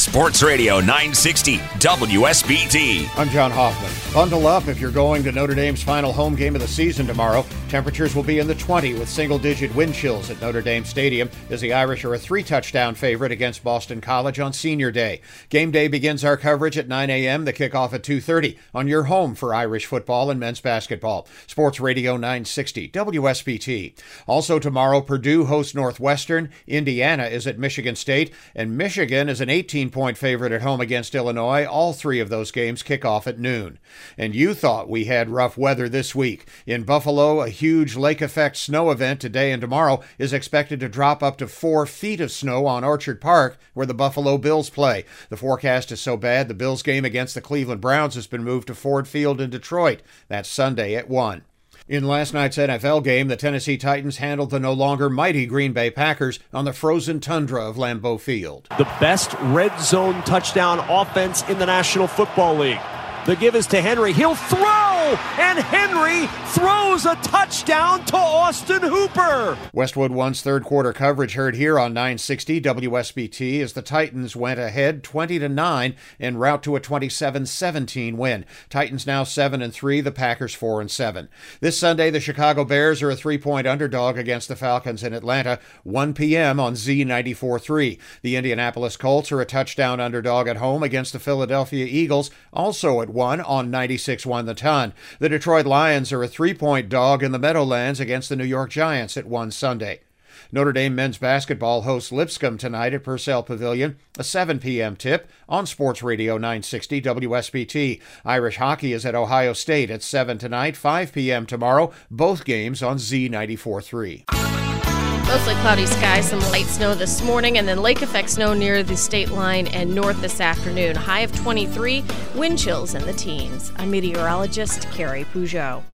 Sports Radio 960 WSBT. I'm John Hoffman. Bundle up if you're going to Notre Dame's final home game of the season tomorrow. Temperatures will be in the 20 with single digit wind chills at Notre Dame Stadium as the Irish are a three touchdown favorite against Boston College on senior day. Game day begins our coverage at 9 a.m., the kickoff at 2.30 on your home for Irish football and men's basketball. Sports Radio 960 WSBT. Also tomorrow, Purdue hosts Northwestern, Indiana is at Michigan State, and Michigan is an 18 point favorite at home against Illinois. All three of those games kick off at noon. And you thought we had rough weather this week. In Buffalo, a huge lake effect snow event today and tomorrow is expected to drop up to four feet of snow on Orchard Park, where the Buffalo Bills play. The forecast is so bad the Bills game against the Cleveland Browns has been moved to Ford Field in Detroit. That's Sunday at 1. In last night's NFL game, the Tennessee Titans handled the no longer mighty Green Bay Packers on the frozen tundra of Lambeau Field. The best red zone touchdown offense in the National Football League. The give is to Henry. He'll throw, and Henry throws a touchdown to Austin Hooper. Westwood One's third quarter coverage heard here on 960 WSBT as the Titans went ahead 20 to 9 en route to a 27-17 win. Titans now 7 and 3, the Packers 4 and 7. This Sunday the Chicago Bears are a 3-point underdog against the Falcons in Atlanta 1 p.m. on Z94.3. The Indianapolis Colts are a touchdown underdog at home against the Philadelphia Eagles also at 1 on 96.1 the ton. The Detroit Lions are a 3-point dog in the Meadowlands against the New York Giants at 1 Sunday. Notre Dame men's basketball hosts Lipscomb tonight at Purcell Pavilion, a 7 p.m. tip on Sports Radio 960 WSBT. Irish hockey is at Ohio State at 7 tonight, 5 p.m. tomorrow, both games on Z94.3. Mostly cloudy skies, some light snow this morning, and then lake effect snow near the state line and north this afternoon. High of 23, wind chills in the teens. I'm meteorologist Carrie Peugeot.